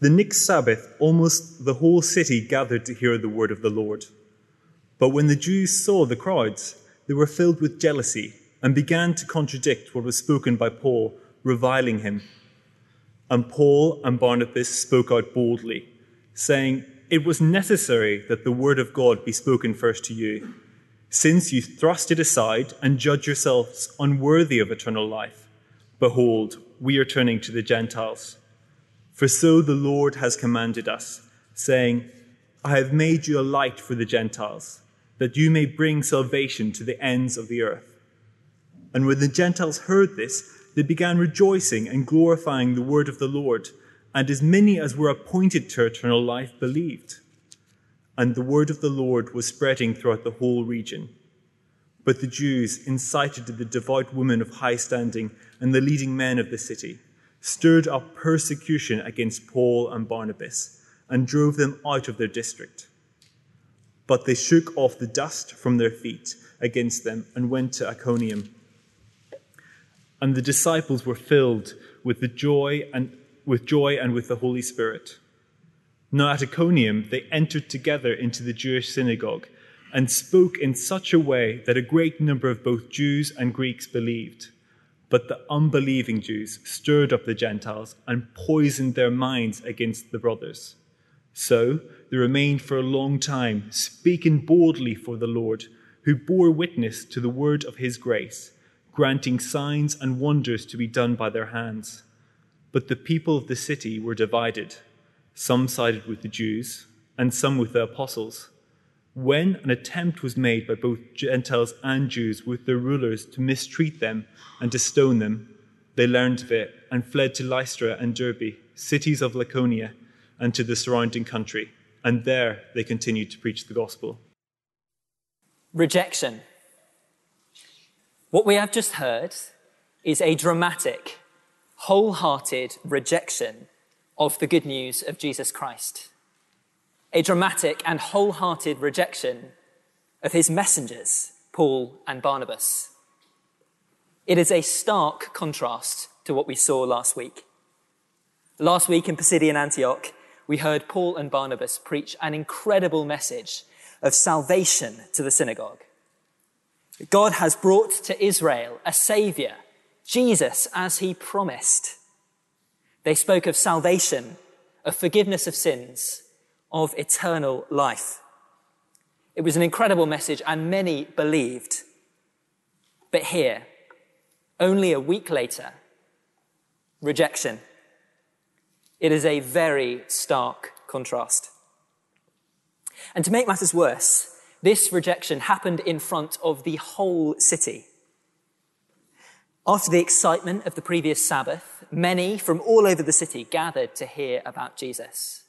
The next Sabbath, almost the whole city gathered to hear the word of the Lord. But when the Jews saw the crowds, they were filled with jealousy and began to contradict what was spoken by Paul, reviling him. And Paul and Barnabas spoke out boldly, saying, It was necessary that the word of God be spoken first to you, since you thrust it aside and judge yourselves unworthy of eternal life. Behold, we are turning to the Gentiles. For so the Lord has commanded us, saying, I have made you a light for the Gentiles, that you may bring salvation to the ends of the earth. And when the Gentiles heard this, they began rejoicing and glorifying the word of the Lord, and as many as were appointed to eternal life believed. And the word of the Lord was spreading throughout the whole region. But the Jews incited the devout women of high standing and the leading men of the city stirred up persecution against Paul and Barnabas and drove them out of their district. But they shook off the dust from their feet against them and went to Iconium. And the disciples were filled with the joy and with joy and with the Holy Spirit. Now at Iconium they entered together into the Jewish synagogue and spoke in such a way that a great number of both Jews and Greeks believed. But the unbelieving Jews stirred up the Gentiles and poisoned their minds against the brothers. So they remained for a long time, speaking boldly for the Lord, who bore witness to the word of his grace, granting signs and wonders to be done by their hands. But the people of the city were divided. Some sided with the Jews, and some with the apostles. When an attempt was made by both Gentiles and Jews with their rulers to mistreat them and to stone them, they learned of it and fled to Lystra and Derbe, cities of Lycaonia, and to the surrounding country. And there they continued to preach the gospel. Rejection. What we have just heard is a dramatic, wholehearted rejection of the good news of Jesus Christ a dramatic and wholehearted rejection of his messengers, Paul and Barnabas. It is a stark contrast to what we saw last week. Last week in Pisidian Antioch, we heard Paul and Barnabas preach an incredible message of salvation to the synagogue. God has brought to Israel a savior, Jesus, as he promised. They spoke of salvation, of forgiveness of sins, of eternal life. It was an incredible message, and many believed. But here, only a week later, rejection. It is a very stark contrast. And to make matters worse, this rejection happened in front of the whole city. After the excitement of the previous Sabbath, many from all over the city gathered to hear about Jesus.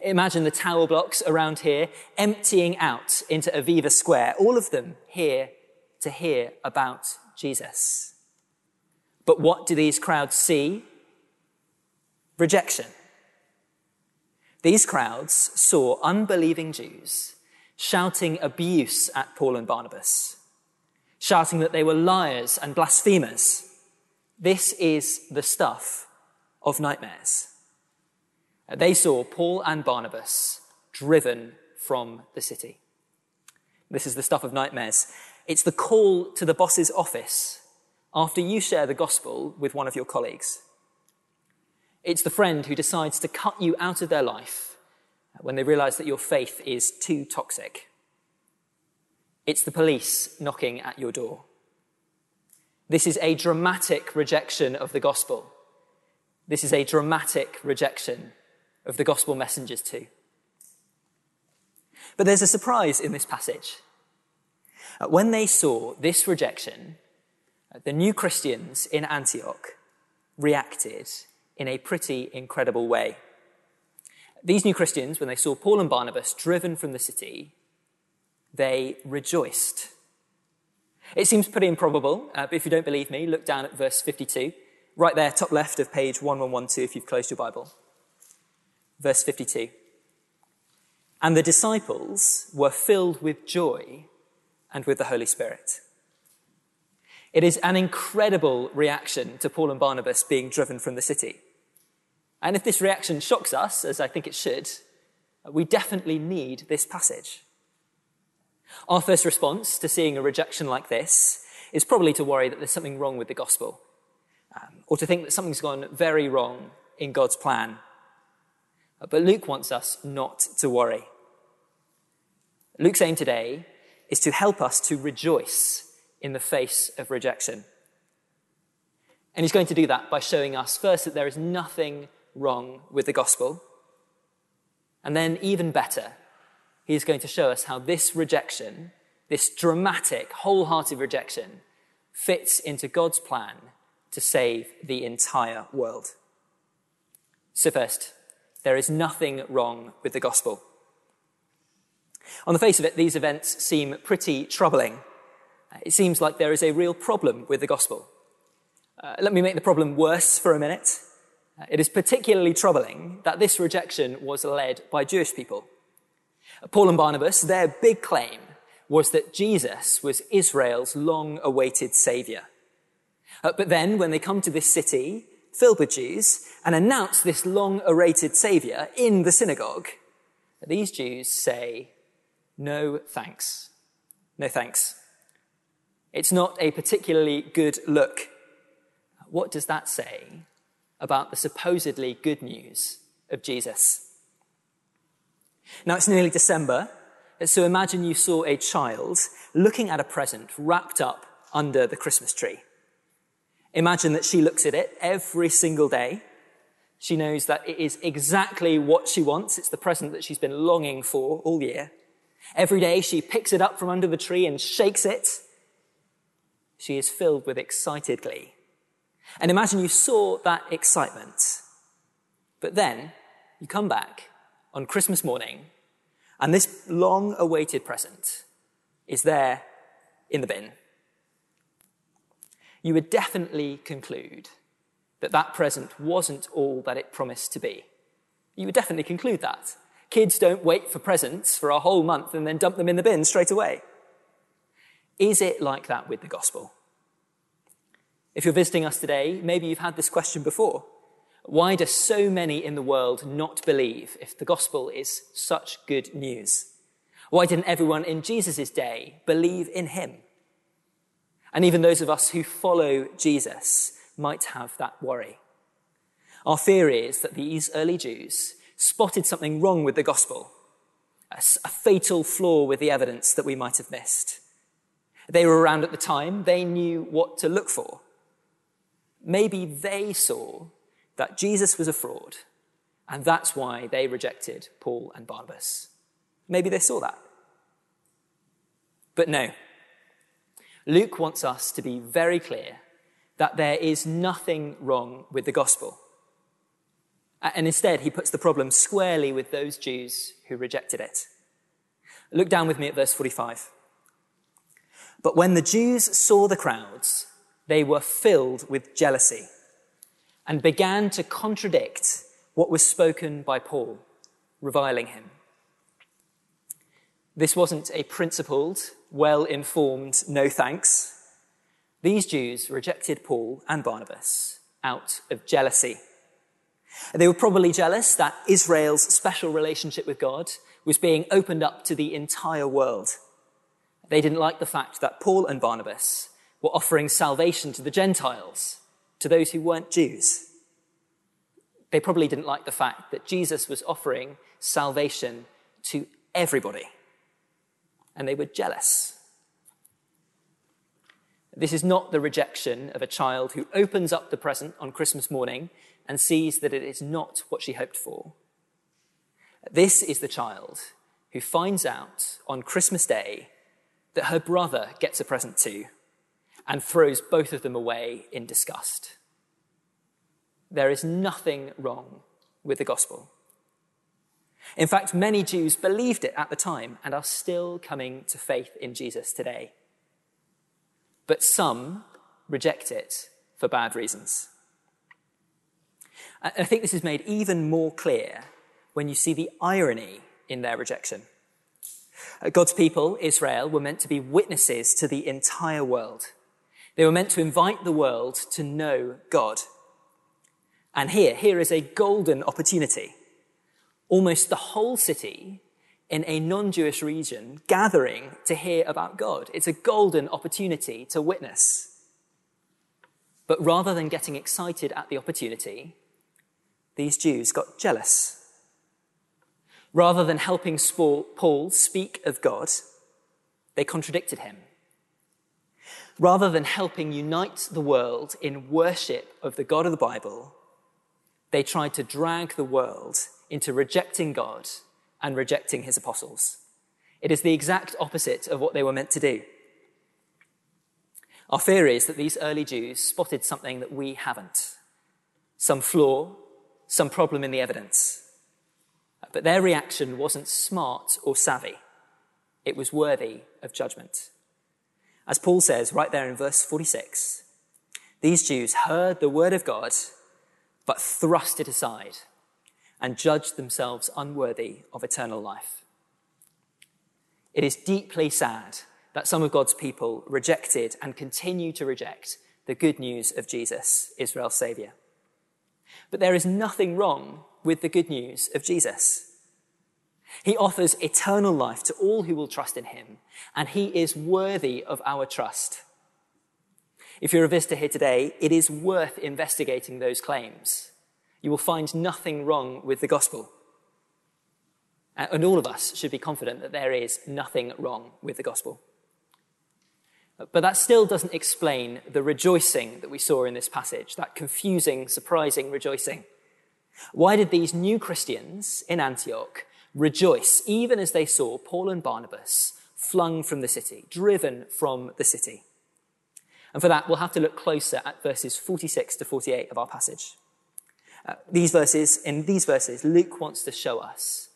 Imagine the tower blocks around here emptying out into Aviva Square, all of them here to hear about Jesus. But what do these crowds see? Rejection. These crowds saw unbelieving Jews shouting abuse at Paul and Barnabas, shouting that they were liars and blasphemers. This is the stuff of nightmares. They saw Paul and Barnabas driven from the city. This is the stuff of nightmares. It's the call to the boss's office after you share the gospel with one of your colleagues. It's the friend who decides to cut you out of their life when they realize that your faith is too toxic. It's the police knocking at your door. This is a dramatic rejection of the gospel. This is a dramatic rejection of the gospel messengers too. But there's a surprise in this passage. Uh, when they saw this rejection, uh, the new Christians in Antioch reacted in a pretty incredible way. These new Christians, when they saw Paul and Barnabas driven from the city, they rejoiced. It seems pretty improbable, uh, but if you don't believe me, look down at verse 52, right there, top left of page 1112 if you've closed your Bible. Verse 52. And the disciples were filled with joy and with the Holy Spirit. It is an incredible reaction to Paul and Barnabas being driven from the city. And if this reaction shocks us, as I think it should, we definitely need this passage. Our first response to seeing a rejection like this is probably to worry that there's something wrong with the gospel, um, or to think that something's gone very wrong in God's plan. But Luke wants us not to worry. Luke's aim today is to help us to rejoice in the face of rejection. And he's going to do that by showing us first that there is nothing wrong with the gospel. And then, even better, he is going to show us how this rejection, this dramatic, wholehearted rejection, fits into God's plan to save the entire world. So, first, there is nothing wrong with the gospel. On the face of it, these events seem pretty troubling. It seems like there is a real problem with the gospel. Uh, let me make the problem worse for a minute. Uh, it is particularly troubling that this rejection was led by Jewish people. Uh, Paul and Barnabas, their big claim was that Jesus was Israel's long awaited savior. Uh, but then, when they come to this city filled with Jews and announce this long awaited savior in the synagogue, these Jews say, No thanks. No thanks. It's not a particularly good look. What does that say about the supposedly good news of Jesus? Now it's nearly December, so imagine you saw a child looking at a present wrapped up under the Christmas tree. Imagine that she looks at it every single day. She knows that it is exactly what she wants. It's the present that she's been longing for all year. Every day she picks it up from under the tree and shakes it. She is filled with excited glee. And imagine you saw that excitement. But then you come back on Christmas morning and this long awaited present is there in the bin you would definitely conclude that that present wasn't all that it promised to be. You would definitely conclude that. Kids don't wait for presents for a whole month and then dump them in the bin straight away. Is it like that with the gospel? If you're visiting us today, maybe you've had this question before. Why do so many in the world not believe if the gospel is such good news? Why didn't everyone in Jesus' day believe in him? And even those of us who follow Jesus might have that worry. Our fear is that these early Jews spotted something wrong with the gospel, a, a, fatal flaw with the evidence that we might have missed. They were around at the time, they knew what to look for. Maybe they saw that Jesus was a fraud, and that's why they rejected Paul and Barnabas. Maybe they saw that. But no, Luke wants us to be very clear that there is nothing wrong with the gospel. And instead, he puts the problem squarely with those Jews who rejected it. Look down with me at verse 45. But when the Jews saw the crowds, they were filled with jealousy and began to contradict what was spoken by Paul, reviling him. This wasn't a principled, well informed no thanks. These Jews rejected Paul and Barnabas out of jealousy. They were probably jealous that Israel's special relationship with God was being opened up to the entire world. They didn't like the fact that Paul and Barnabas were offering salvation to the Gentiles, to those who weren't Jews. They probably didn't like the fact that Jesus was offering salvation to everybody and they were jealous. This is not the rejection of a child who opens up the present on Christmas morning and sees that it is not what she hoped for. This is the child who finds out on Christmas Day that her brother gets a present too and throws both of them away in disgust. There is nothing wrong with the gospel. In fact, many Jews believed it at the time and are still coming to faith in Jesus today. But some reject it for bad reasons. I think this is made even more clear when you see the irony in their rejection. Uh, God's people, Israel, were meant to be witnesses to the entire world. They were meant to invite the world to know God. And here, here is a golden opportunity. Almost the whole city in a non Jewish region gathering to hear about God. It's a golden opportunity to witness. But rather than getting excited at the opportunity, these Jews got jealous. Rather than helping Paul speak of God, they contradicted him. Rather than helping unite the world in worship of the God of the Bible, they tried to drag the world into rejecting God and rejecting his apostles. It is the exact opposite of what they were meant to do. Our fear is that these early Jews spotted something that we haven't some flaw, some problem in the evidence. But their reaction wasn't smart or savvy, it was worthy of judgment. As Paul says right there in verse 46, these Jews heard the word of God, but thrust it aside and judged themselves unworthy of eternal life. It is deeply sad that some of God's people rejected and continue to reject the good news of Jesus, Israel's Saviour. But there is nothing wrong with the good news of Jesus. He offers eternal life to all who will trust in him, and he is worthy of our trust. If you're a visitor here today, it is worth investigating those claims. You will find nothing wrong with the gospel. And all of us should be confident that there is nothing wrong with the gospel. But that still doesn't explain the rejoicing that we saw in this passage, that confusing, surprising rejoicing. Why did these new Christians in Antioch rejoice even as they saw Paul and Barnabas flung from the city, driven from the city? And for that, we'll have to look closer at verses 46 to 48 of our passage. These verses, in these verses, Luke wants to show us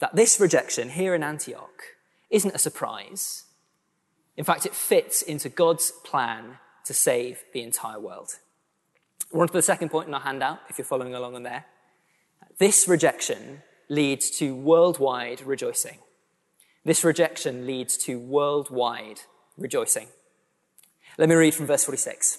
that this rejection here in Antioch isn't a surprise in fact, it fits into God's plan to save the entire world. We're on to the second point in our handout, if you're following along on there. This rejection leads to worldwide rejoicing. This rejection leads to worldwide rejoicing. Let me read from verse 46.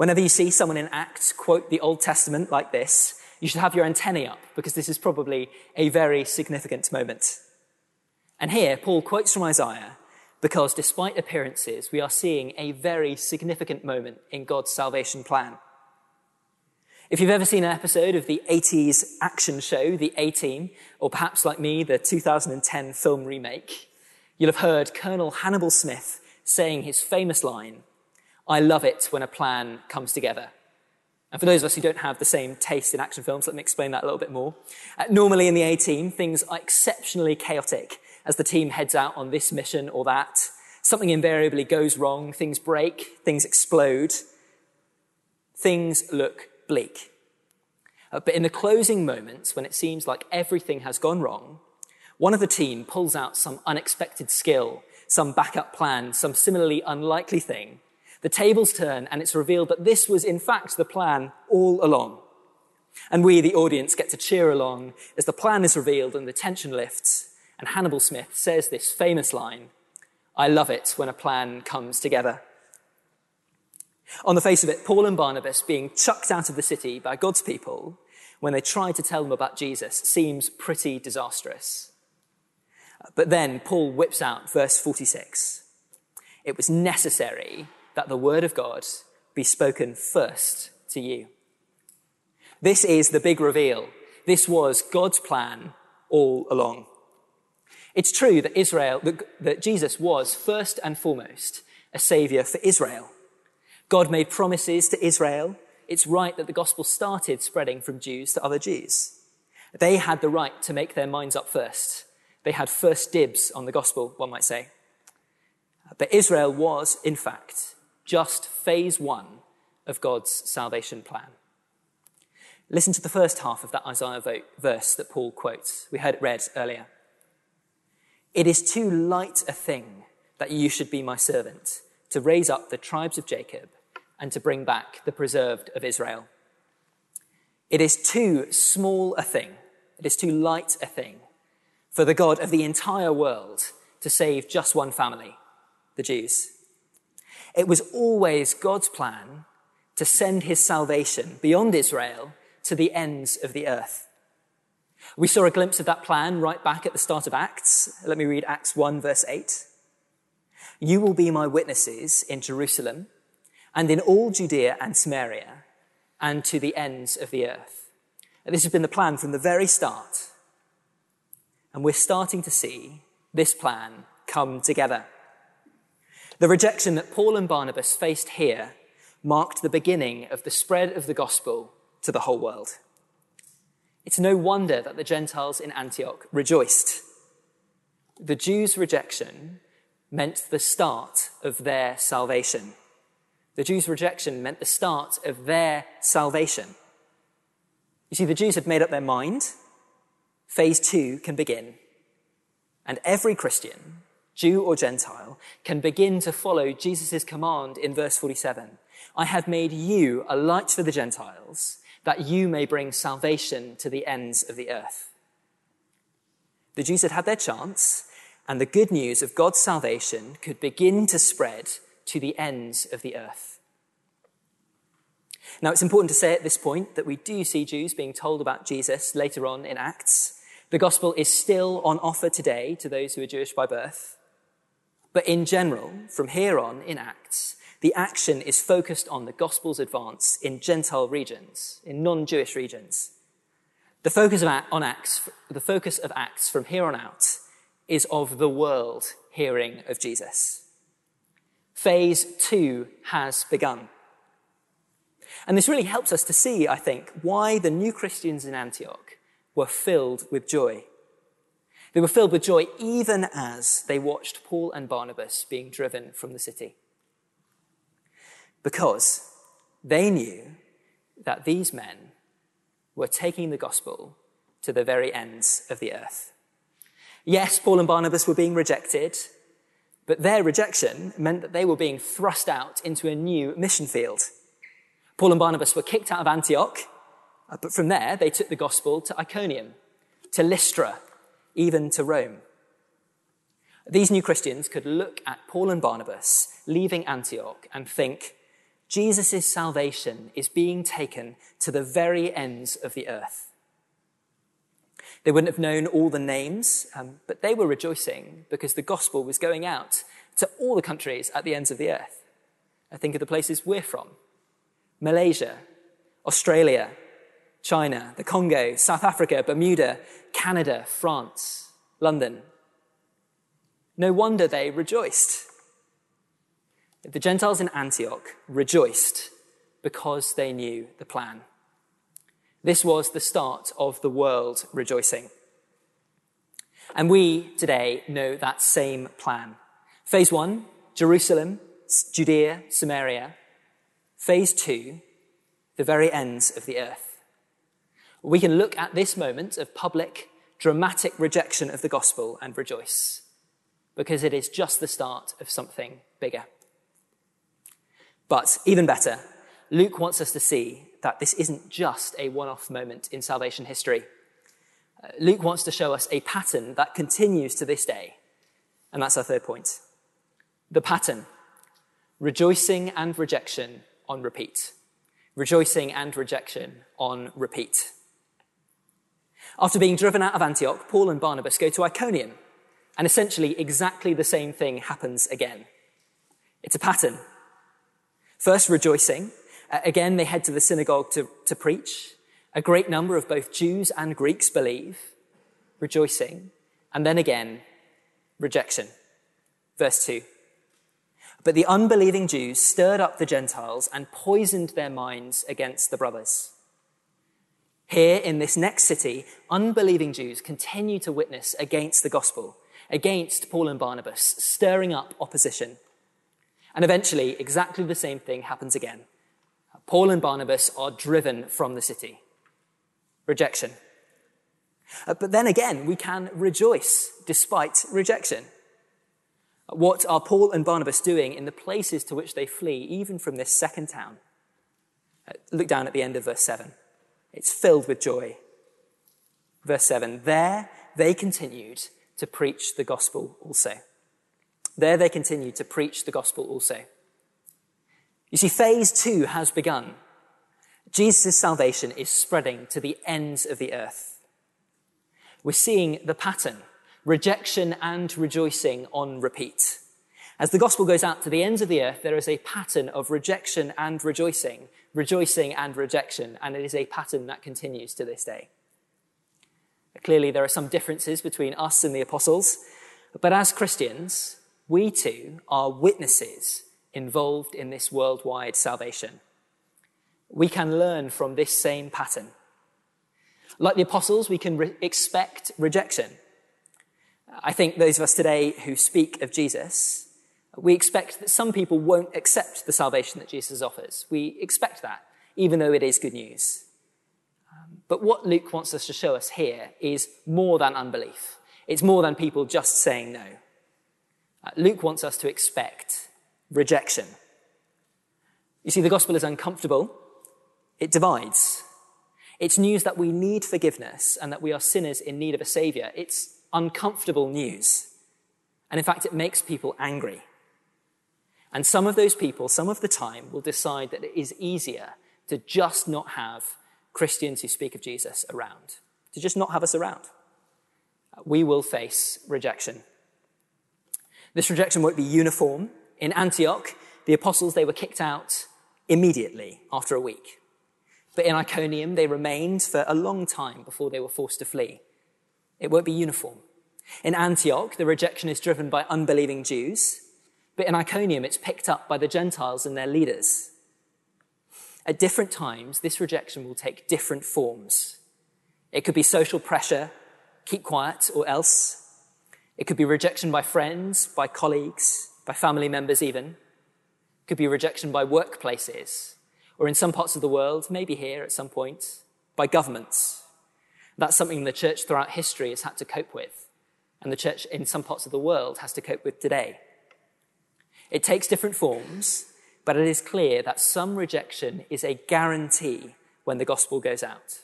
Whenever you see someone in Acts quote the Old Testament like this, you should have your antennae up because this is probably a very significant moment. And here, Paul quotes from Isaiah because despite appearances, we are seeing a very significant moment in God's salvation plan. If you've ever seen an episode of the 80s action show, The A Team, or perhaps like me, the 2010 film remake, you'll have heard Colonel Hannibal Smith saying his famous line, I love it when a plan comes together. And for those of us who don't have the same taste in action films, let me explain that a little bit more. Uh, normally in the A team, things are exceptionally chaotic as the team heads out on this mission or that. Something invariably goes wrong, things break, things explode. Things look bleak. Uh, but in the closing moments, when it seems like everything has gone wrong, one of the team pulls out some unexpected skill, some backup plan, some similarly unlikely thing the tables turn and it's revealed that this was in fact the plan all along. And we, the audience, get to cheer along as the plan is revealed and the tension lifts. And Hannibal Smith says this famous line I love it when a plan comes together. On the face of it, Paul and Barnabas being chucked out of the city by God's people when they try to tell them about Jesus seems pretty disastrous. But then Paul whips out verse 46. It was necessary that the word of God be spoken first to you. This is the big reveal. This was God's plan all along. It's true that Israel, that, that Jesus was first and foremost a savior for Israel. God made promises to Israel. It's right that the gospel started spreading from Jews to other Jews. They had the right to make their minds up first. They had first dibs on the gospel, one might say. But Israel was, in fact, just phase one of God's salvation plan. Listen to the first half of that Isaiah verse that Paul quotes. We heard it read earlier. It is too light a thing that you should be my servant, to raise up the tribes of Jacob and to bring back the preserved of Israel. It is too small a thing, it is too light a thing for the God of the entire world to save just one family, the Jews. It was always God's plan to send his salvation beyond Israel to the ends of the earth. We saw a glimpse of that plan right back at the start of Acts. Let me read Acts 1, verse 8. You will be my witnesses in Jerusalem and in all Judea and Samaria and to the ends of the earth. And this has been the plan from the very start. And we're starting to see this plan come together. The rejection that Paul and Barnabas faced here marked the beginning of the spread of the gospel to the whole world. It's no wonder that the Gentiles in Antioch rejoiced. The Jews' rejection meant the start of their salvation. The Jews' rejection meant the start of their salvation. You see, the Jews had made up their mind. Phase two can begin. And every Christian, Jew or Gentile, can begin to follow Jesus' command in verse 47 I have made you a light for the Gentiles that you may bring salvation to the ends of the earth. The Jews had had their chance, and the good news of God's salvation could begin to spread to the ends of the earth. Now, it's important to say at this point that we do see Jews being told about Jesus later on in Acts. The gospel is still on offer today to those who are Jewish by birth. But in general, from here on in Acts, the action is focused on the gospel's advance in Gentile regions, in non-Jewish regions. The focus of, on Acts, the focus of Acts from here on out is of the world hearing of Jesus. Phase two has begun. And this really helps us to see, I think, why the new Christians in Antioch were filled with joy. They were filled with joy even as they watched Paul and Barnabas being driven from the city because they knew that these men were taking the gospel to the very ends of the earth. Yes, Paul and Barnabas were being rejected, but their rejection meant that they were being thrust out into a new mission field. Paul and Barnabas were kicked out of Antioch, uh, but from there they took the gospel to Iconium, to Lystra, even to Rome. These new Christians could look at Paul and Barnabas leaving Antioch and think, Jesus' salvation is being taken to the very ends of the earth. They wouldn't have known all the names, um, but they were rejoicing because the gospel was going out to all the countries at the ends of the earth. I think of the places we're from Malaysia, Australia, China, the Congo, South Africa, Bermuda, Canada, France, London. No wonder they rejoiced. The Gentiles in Antioch rejoiced because they knew the plan. This was the start of the world rejoicing. And we today know that same plan. Phase one, Jerusalem, Judea, Samaria. Phase two, the very ends of the earth. We can look at this moment of public, dramatic rejection of the gospel and rejoice because it is just the start of something bigger. But even better, Luke wants us to see that this isn't just a one off moment in salvation history. Uh, Luke wants to show us a pattern that continues to this day. And that's our third point. The pattern rejoicing and rejection on repeat. Rejoicing and rejection on repeat. After being driven out of Antioch, Paul and Barnabas go to Iconium, and essentially exactly the same thing happens again. It's a pattern. First, rejoicing. Uh, again, they head to the synagogue to, to preach. A great number of both Jews and Greeks believe, rejoicing. And then again, rejection. Verse 2. But the unbelieving Jews stirred up the Gentiles and poisoned their minds against the brothers. Here in this next city, unbelieving Jews continue to witness against the gospel, against Paul and Barnabas, stirring up opposition. And eventually, exactly the same thing happens again. Paul and Barnabas are driven from the city. Rejection. Uh, but then again, we can rejoice despite rejection. What are Paul and Barnabas doing in the places to which they flee, even from this second town? Uh, look down at the end of verse 7. It's filled with joy. Verse 7 There they continued to preach the gospel also. There they continued to preach the gospel also. You see, phase two has begun. Jesus' salvation is spreading to the ends of the earth. We're seeing the pattern rejection and rejoicing on repeat. As the gospel goes out to the ends of the earth, there is a pattern of rejection and rejoicing, rejoicing and rejection, and it is a pattern that continues to this day. Clearly, there are some differences between us and the apostles, but as Christians, we too are witnesses involved in this worldwide salvation. We can learn from this same pattern. Like the apostles, we can re- expect rejection. I think those of us today who speak of Jesus, we expect that some people won't accept the salvation that Jesus offers. We expect that, even though it is good news. Um, but what Luke wants us to show us here is more than unbelief. It's more than people just saying no. Uh, Luke wants us to expect rejection. You see, the gospel is uncomfortable, it divides. It's news that we need forgiveness and that we are sinners in need of a savior. It's uncomfortable news. And in fact, it makes people angry. And some of those people, some of the time, will decide that it is easier to just not have Christians who speak of Jesus around, to just not have us around. We will face rejection. This rejection won't be uniform. In Antioch, the apostles, they were kicked out immediately after a week. But in Iconium, they remained for a long time before they were forced to flee. It won't be uniform. In Antioch, the rejection is driven by unbelieving Jews, but in Iconium, it's picked up by the Gentiles and their leaders. At different times, this rejection will take different forms. It could be social pressure, keep quiet or else. It could be rejection by friends, by colleagues, by family members, even. It could be rejection by workplaces, or in some parts of the world, maybe here at some point, by governments. That's something the church throughout history has had to cope with, and the church in some parts of the world has to cope with today. It takes different forms, but it is clear that some rejection is a guarantee when the gospel goes out.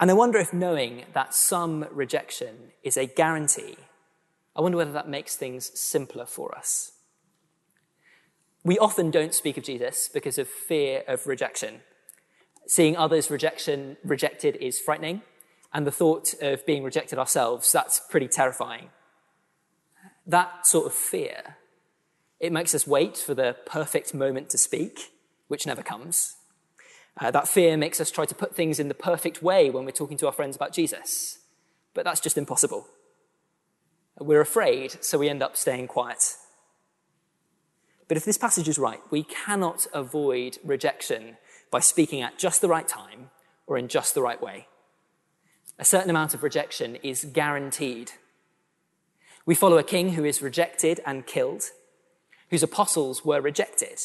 And I wonder if knowing that some rejection is a guarantee, I wonder whether that makes things simpler for us. We often don't speak of Jesus because of fear of rejection. Seeing others rejection, rejected is frightening, and the thought of being rejected ourselves, that's pretty terrifying. That sort of fear, it makes us wait for the perfect moment to speak, which never comes. Uh, that fear makes us try to put things in the perfect way when we're talking to our friends about Jesus. But that's just impossible. We're afraid, so we end up staying quiet. But if this passage is right, we cannot avoid rejection by speaking at just the right time or in just the right way. A certain amount of rejection is guaranteed. We follow a king who is rejected and killed, whose apostles were rejected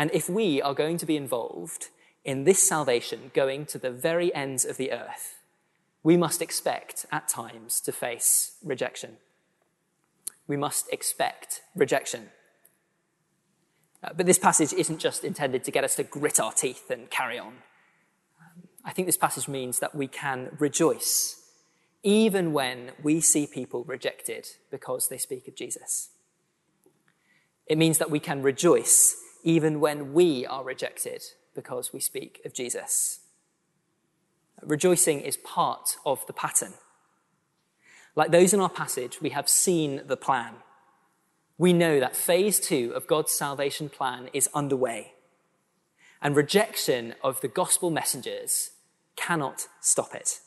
and if we are going to be involved in this salvation going to the very ends of the earth, we must expect at times to face rejection. We must expect rejection. Uh, but this passage isn't just intended to get us to grit our teeth and carry on. Um, I think this passage means that we can rejoice even when we see people rejected because they speak of Jesus. It means that we can rejoice even when we are rejected because we speak of Jesus. Rejoicing is part of the pattern. Like those in our passage, we have seen the plan. We know that phase two of God's salvation plan is underway, and rejection of the gospel messengers cannot stop it.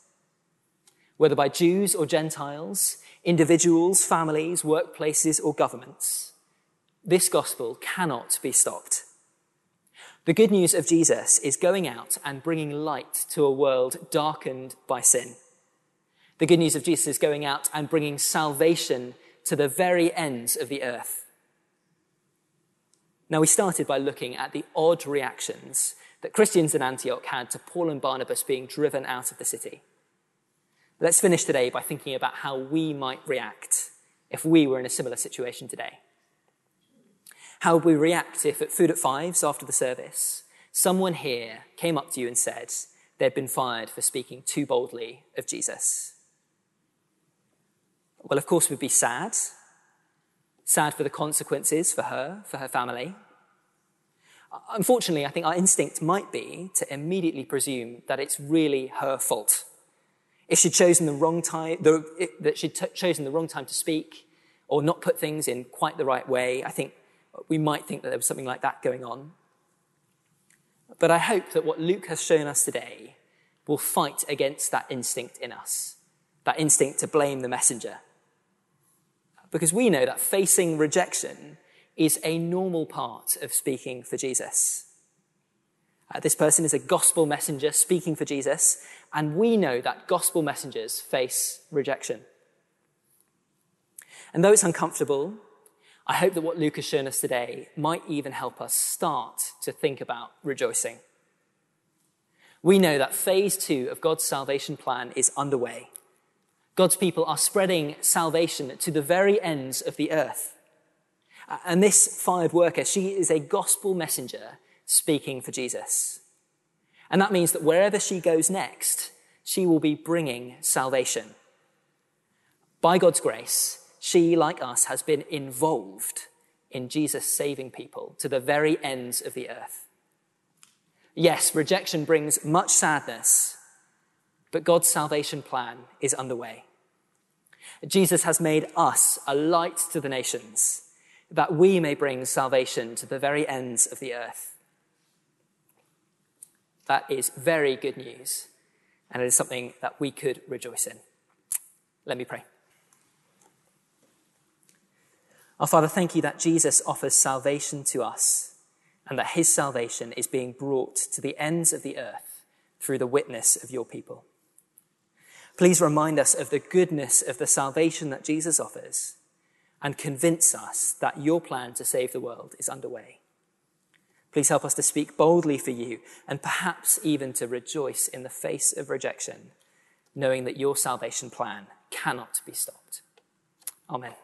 Whether by Jews or Gentiles, individuals, families, workplaces, or governments, this gospel cannot be stopped. The good news of Jesus is going out and bringing light to a world darkened by sin. The good news of Jesus is going out and bringing salvation to the very ends of the earth. Now, we started by looking at the odd reactions that Christians in Antioch had to Paul and Barnabas being driven out of the city. Let's finish today by thinking about how we might react if we were in a similar situation today. How would we react if at food at fives after the service, someone here came up to you and said they'd been fired for speaking too boldly of Jesus? Well, of course, we'd be sad. Sad for the consequences for her, for her family. Unfortunately, I think our instinct might be to immediately presume that it's really her fault. If she'd chosen the wrong time, the, that she'd t- chosen the wrong time to speak, or not put things in quite the right way, I think we might think that there was something like that going on. But I hope that what Luke has shown us today will fight against that instinct in us, that instinct to blame the messenger, because we know that facing rejection is a normal part of speaking for Jesus. Uh, this person is a gospel messenger speaking for Jesus, and we know that gospel messengers face rejection. And though it's uncomfortable, I hope that what Luke has shown us today might even help us start to think about rejoicing. We know that phase two of God's salvation plan is underway. God's people are spreading salvation to the very ends of the earth. And this fired worker, she is a gospel messenger speaking for Jesus. And that means that wherever she goes next, she will be bringing salvation. By God's grace, she, like us, has been involved in Jesus saving people to the very ends of the earth. Yes, rejection brings much sadness, but God's salvation plan is underway. Jesus has made us a light to the nations, that we may bring salvation to the very ends of the earth. That is very good news, and it is something that we could rejoice in. Let me pray. Our Father, thank you that Jesus offers salvation to us and that his salvation is being brought to the ends of the earth through the witness of your people. Please remind us of the goodness of the salvation that Jesus offers and convince us that your plan to save the world is underway. Please help us to speak boldly for you and perhaps even to rejoice in the face of rejection, knowing that your salvation plan cannot be stopped. Amen.